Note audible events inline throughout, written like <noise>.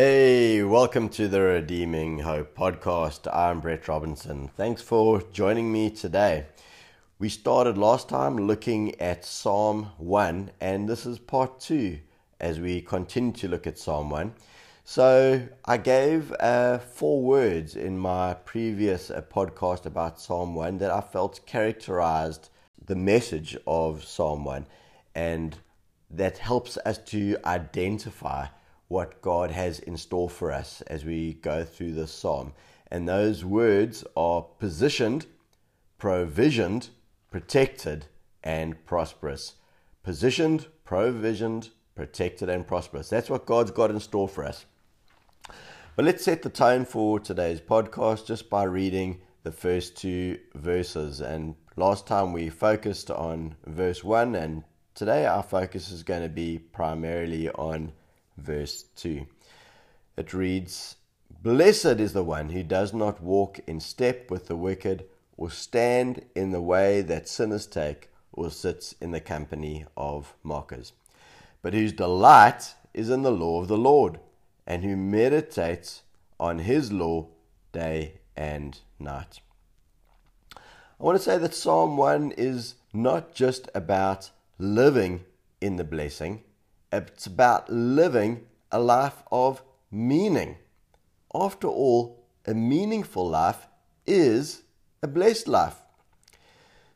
Hey, welcome to the Redeeming Hope podcast. I'm Brett Robinson. Thanks for joining me today. We started last time looking at Psalm 1, and this is part 2 as we continue to look at Psalm 1. So, I gave uh, four words in my previous uh, podcast about Psalm 1 that I felt characterized the message of Psalm 1, and that helps us to identify what God has in store for us as we go through this psalm. And those words are positioned, provisioned, protected, and prosperous. Positioned, provisioned, protected, and prosperous. That's what God's got in store for us. But let's set the tone for today's podcast just by reading the first two verses. And last time we focused on verse 1, and today our focus is going to be primarily on verse 2. It reads, Blessed is the one who does not walk in step with the wicked, or stand in the way that sinners take, or sits in the company of mockers, but whose delight is in the law of the Lord, and who meditates on his law day and night. I want to say that Psalm 1 is not just about living in the blessing, it's about living a life of meaning. After all, a meaningful life is a blessed life.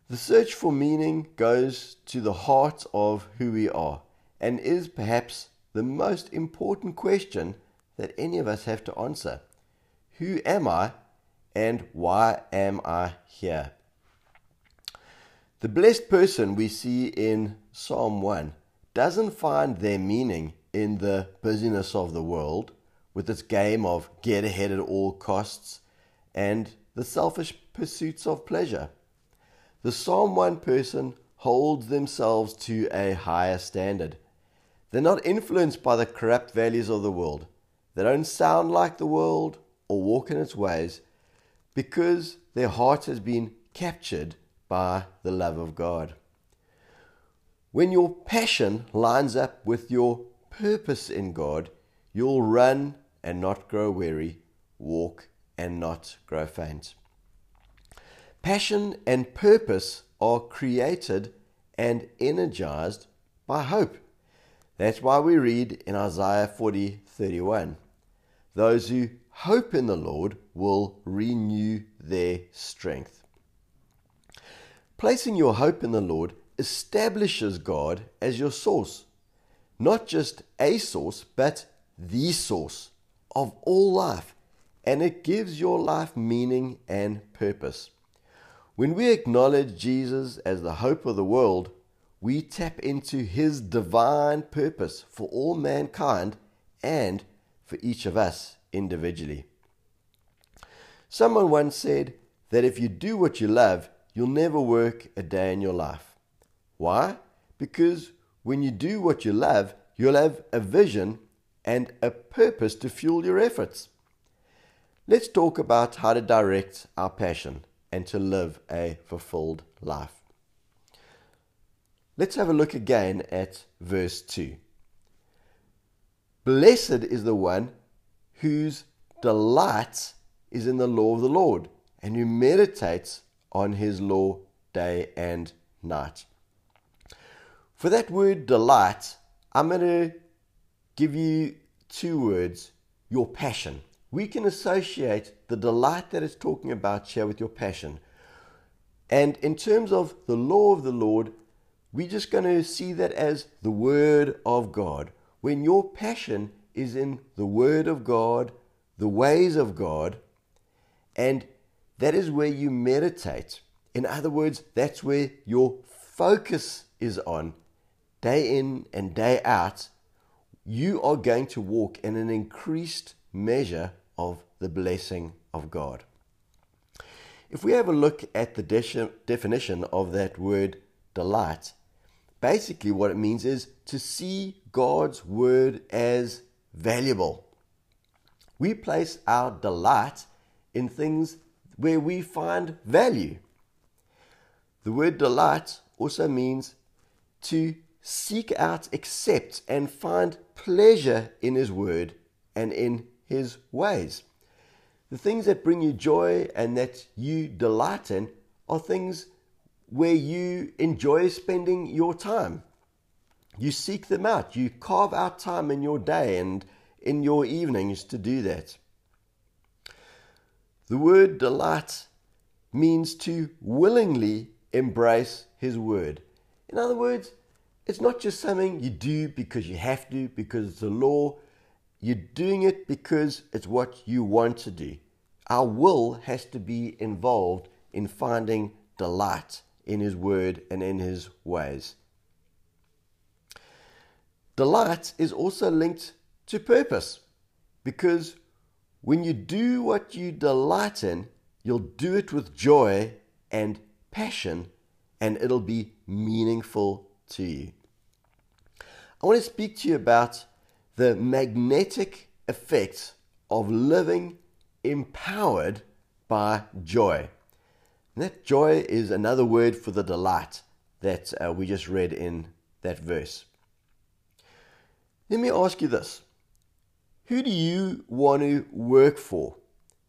The search for meaning goes to the heart of who we are and is perhaps the most important question that any of us have to answer. Who am I and why am I here? The blessed person we see in Psalm 1 doesn't find their meaning in the busyness of the world with its game of get ahead at all costs and the selfish pursuits of pleasure. The Psalm 1 person holds themselves to a higher standard. They're not influenced by the corrupt values of the world. They don't sound like the world or walk in its ways because their heart has been captured by the love of God. When your passion lines up with your purpose in God, you'll run and not grow weary, walk and not grow faint. Passion and purpose are created and energized by hope. That's why we read in Isaiah 40 31 Those who hope in the Lord will renew their strength. Placing your hope in the Lord establishes God as your source. Not just a source, but the source of all life. And it gives your life meaning and purpose. When we acknowledge Jesus as the hope of the world, we tap into his divine purpose for all mankind and for each of us individually. Someone once said that if you do what you love, you'll never work a day in your life. Why? Because when you do what you love, you'll have a vision and a purpose to fuel your efforts. Let's talk about how to direct our passion and to live a fulfilled life. Let's have a look again at verse 2. Blessed is the one whose delight is in the law of the Lord and who meditates on his law day and night. For that word delight, I'm going to give you two words your passion. We can associate the delight that it's talking about here with your passion. And in terms of the law of the Lord, we're just going to see that as the Word of God. When your passion is in the Word of God, the ways of God, and that is where you meditate. In other words, that's where your focus is on day in and day out, you are going to walk in an increased measure of the blessing of God. If we have a look at the de- definition of that word delight, basically what it means is to see God's word as valuable. We place our delight in things where we find value. The word delight also means to seek out, accept, and find pleasure in His Word and in his ways. The things that bring you joy and that you delight in are things where you enjoy spending your time. You seek them out. You carve out time in your day and in your evenings to do that. The word delight means to willingly embrace His word. In other words, it's not just something you do because you have to, because it's a law. You're doing it because it's what you want to do. Our will has to be involved in finding delight in His Word and in His ways. Delight is also linked to purpose because when you do what you delight in, you'll do it with joy and passion, and it'll be meaningful to you. I want to speak to you about the magnetic effect of living empowered by joy. And that joy is another word for the delight that uh, we just read in that verse. Let me ask you this Who do you want to work for?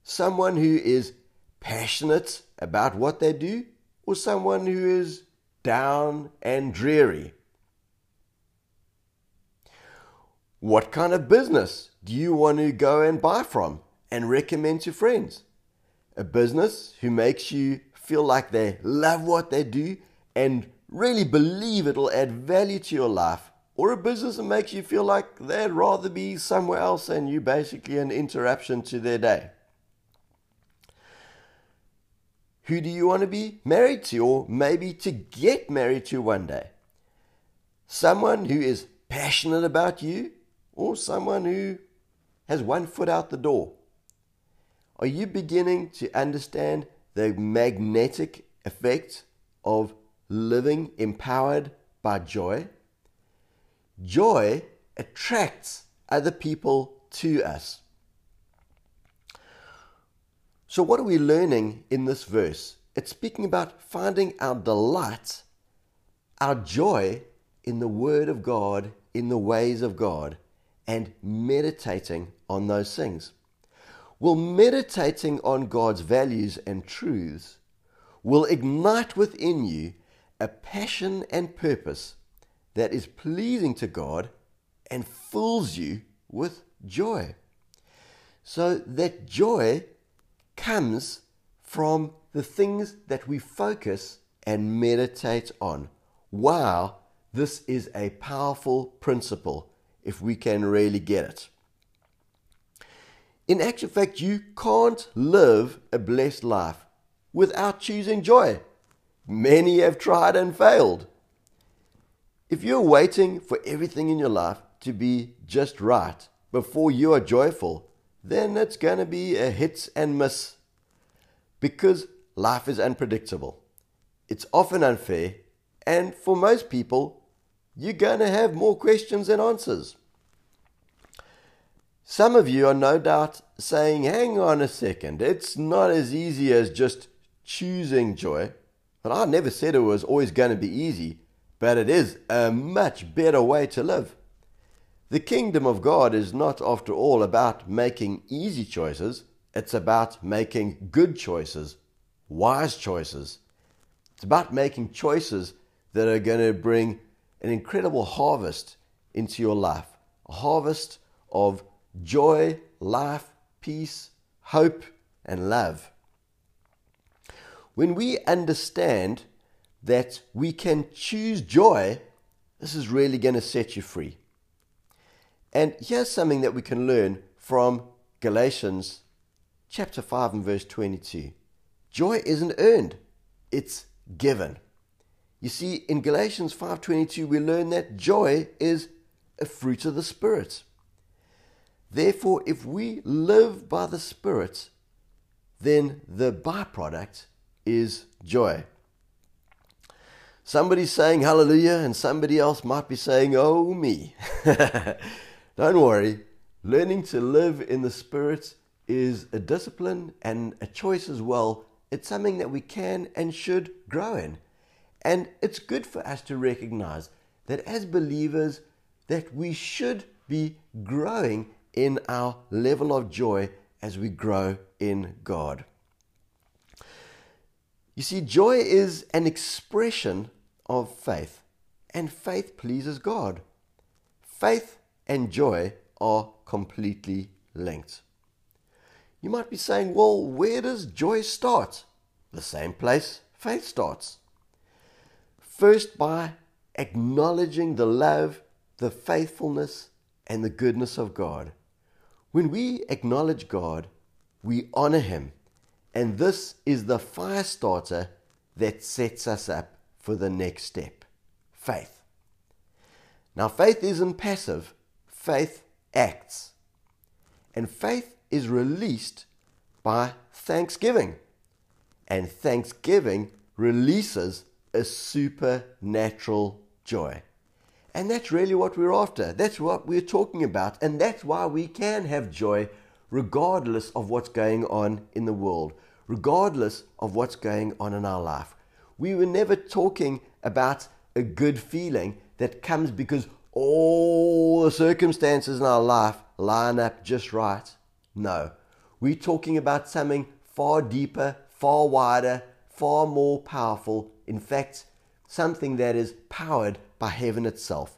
Someone who is passionate about what they do, or someone who is down and dreary? What kind of business do you want to go and buy from and recommend to friends? A business who makes you feel like they love what they do and really believe it'll add value to your life, or a business that makes you feel like they'd rather be somewhere else and you basically an interruption to their day. Who do you want to be married to, or maybe to get married to one day? Someone who is passionate about you, or someone who has one foot out the door? Are you beginning to understand the magnetic effect of living empowered by joy? Joy attracts other people to us. So, what are we learning in this verse? It's speaking about finding our delight, our joy in the Word of God, in the ways of God, and meditating on those things. Well, meditating on God's values and truths will ignite within you a passion and purpose that is pleasing to God and fills you with joy. So that joy comes from the things that we focus and meditate on. Wow, this is a powerful principle if we can really get it. In actual fact, you can't live a blessed life without choosing joy. Many have tried and failed. If you're waiting for everything in your life to be just right before you are joyful, then it's going to be a hits and miss because life is unpredictable. It's often unfair, and for most people, you're going to have more questions than answers. Some of you are no doubt saying, hang on a second, it's not as easy as just choosing joy. But I never said it was always going to be easy, but it is a much better way to live. The kingdom of God is not, after all, about making easy choices, it's about making good choices, wise choices. It's about making choices that are going to bring an incredible harvest into your life a harvest of joy, life, peace, hope, and love. When we understand that we can choose joy, this is really going to set you free. And here's something that we can learn from Galatians chapter 5 and verse 22. Joy isn't earned, it's given. You see, in Galatians 5:22 we learn that joy is a fruit of the spirit. Therefore, if we live by the spirit, then the byproduct is joy. Somebody's saying hallelujah, and somebody else might be saying, oh me. <laughs> Don't worry, learning to live in the Spirit is a discipline and a choice as well. It's something that we can and should grow in. And it's good for us to recognize that as believers that we should be growing in our level of joy as we grow in God. You see, joy is an expression of faith, and faith pleases God. Faith and joy are completely linked. You might be saying, well, where does joy start? The same place faith starts. First, by acknowledging the love, the faithfulness, and the goodness of God. When we acknowledge God, we honor Him, and this is the fire starter that sets us up for the next step faith. Now, faith isn't passive, faith acts. And faith is released by thanksgiving. And thanksgiving releases a supernatural joy. And that's really what we're after. That's what we're talking about. And that's why we can have joy regardless of what's going on in the world, regardless of what's going on in our life. We were never talking about a good feeling that comes because all the circumstances in our life line up just right. No, we're talking about something far deeper, far wider, far more powerful. In fact, something that is powered by heaven itself.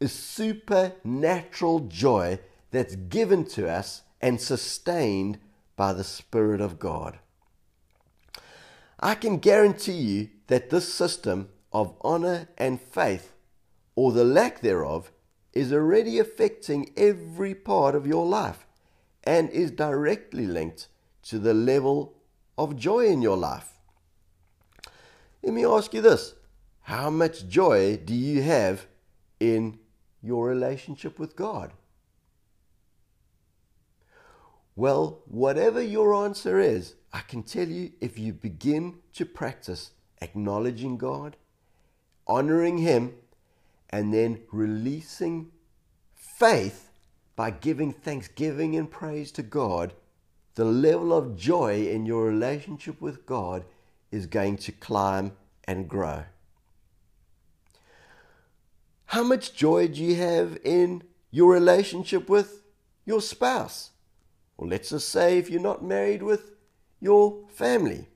A supernatural joy that's given to us and sustained by the Spirit of God. I can guarantee you that this system of honor and faith, or the lack thereof, is already affecting every part of your life and is directly linked to the level of joy in your life. Let me ask you this How much joy do you have in your relationship with God? Well, whatever your answer is, I can tell you if you begin to practice acknowledging God, honoring Him, and then releasing faith by giving thanksgiving and praise to God, the level of joy in your relationship with God is going to climb and grow. How much joy do you have in your relationship with your spouse? Or let's just say if you're not married with your family.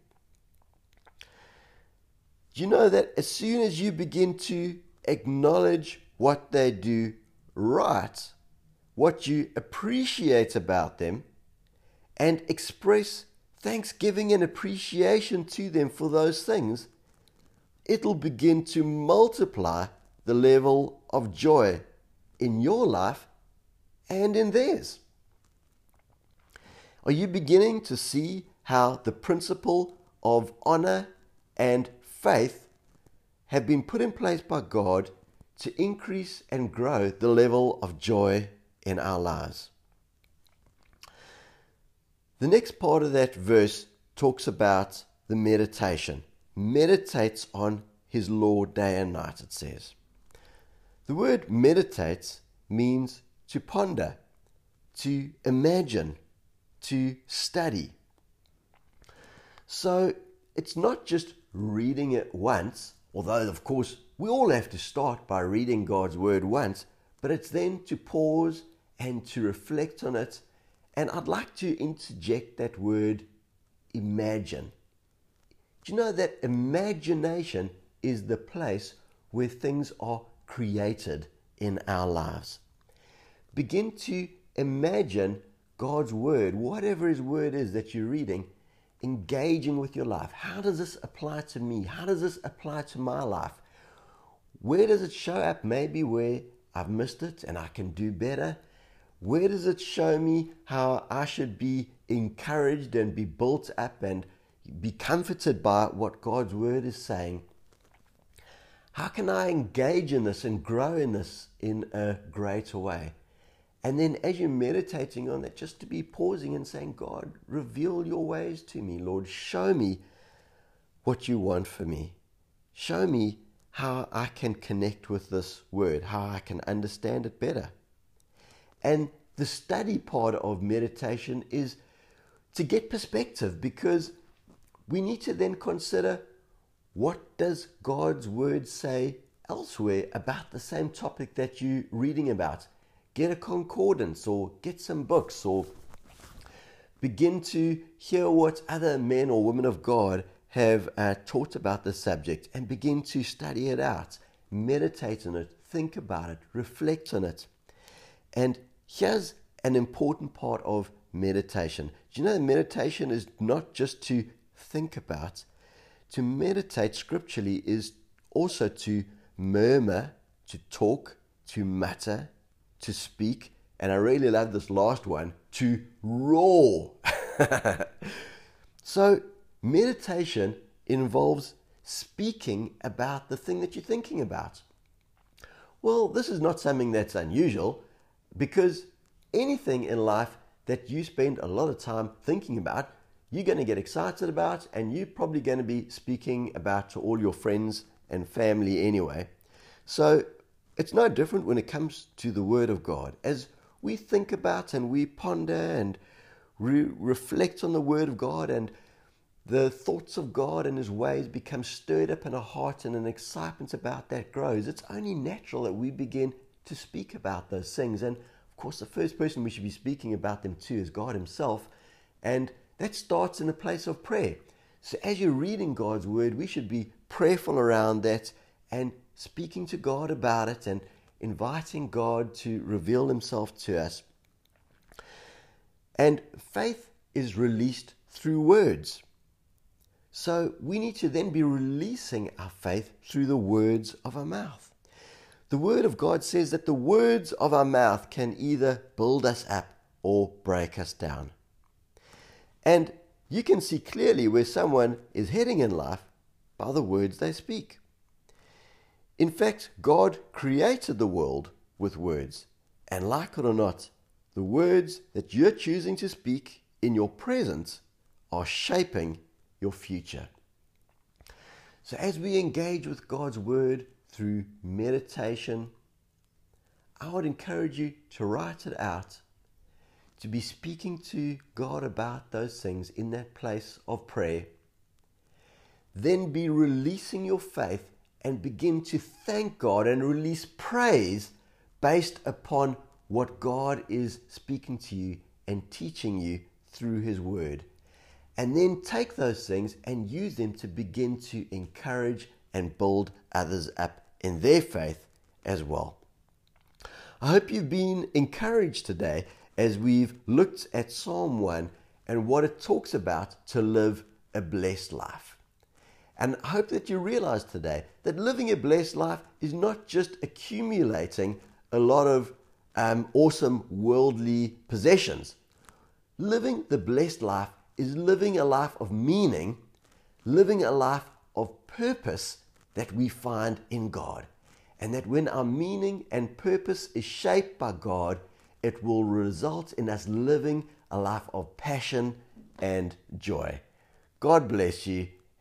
Do you know that as soon as you begin to acknowledge what they do right, what you appreciate about them, and express thanksgiving and appreciation to them for those things, it'll begin to multiply the level of joy in your life and in theirs. Are you beginning to see how the principle of honor and faith have been put in place by God to increase and grow the level of joy in our lives? The next part of that verse talks about the meditation. Meditates on his law day and night, it says. The word meditates means to ponder, to imagine, to study. So it's not just reading it once, although, of course, we all have to start by reading God's Word once, but it's then to pause and to reflect on it. And I'd like to interject that word imagine. Do you know that imagination is the place where things are created in our lives? Begin to imagine God's word, whatever His word is that you're reading, engaging with your life. How does this apply to me? How does this apply to my life? Where does it show up? Maybe where I've missed it and I can do better. Where does it show me how I should be encouraged and be built up and be comforted by what God's word is saying? How can I engage in this and grow in this in a greater way? And then as you're meditating on that, just to be pausing and saying, God, reveal your ways to me, Lord. Show me what you want for me. Show me how I can connect with this word, how I can understand it better. And the study part of meditation is to get perspective because we need to then consider what does God's word say elsewhere about the same topic that you're reading about? Get a concordance or get some books or begin to hear what other men or women of God have uh, taught about the subject and begin to study it out, meditate on it, think about it, reflect on it. And here's an important part of meditation. Do you know meditation is not just to think about? To meditate scripturally is also to murmur, to talk, to mutter, to speak, and I really love this last one, to roar. <laughs> so, meditation involves speaking about the thing that you're thinking about. Well, this is not something that's unusual because anything in life that you spend a lot of time thinking about, you're going to get excited about, and you're probably going to be speaking about to all your friends and family anyway. So it's no different when it comes to the Word of God. As we think about and we ponder and re- reflect on the Word of God, and the thoughts of God and His ways become stirred up in our heart, and an excitement about that grows, it's only natural that we begin to speak about those things. And of course, the first person we should be speaking about them to is God Himself. And that starts in a place of prayer. So as you're reading God's Word, we should be prayerful around that and speaking to God about it and inviting God to reveal Himself to us. And faith is released through words. So we need to then be releasing our faith through the words of our mouth. The Word of God says that the words of our mouth can either build us up or break us down. And you can see clearly where someone is heading in life by the words they speak. In fact, God created the world with words, and like it or not, the words that you're choosing to speak in your present are shaping your future. So, as we engage with God's Word, through meditation, I would encourage you to write it out, to be speaking to God about those things in that place of prayer. Then be releasing your faith and begin to thank God and release praise based upon what God is speaking to you and teaching you through His Word. And then take those things and use them to begin to encourage and build others up in their faith as well. I hope you've been encouraged today as we've looked at Psalm 1 and what it talks about to live a blessed life. And I hope that you realize today that living a blessed life is not just accumulating a lot of um, awesome worldly possessions. Living the blessed life is living a life of meaning, living a life of purpose that we find in God. And that when our meaning and purpose is shaped by God, it will result in us living a life of passion and joy. God bless you.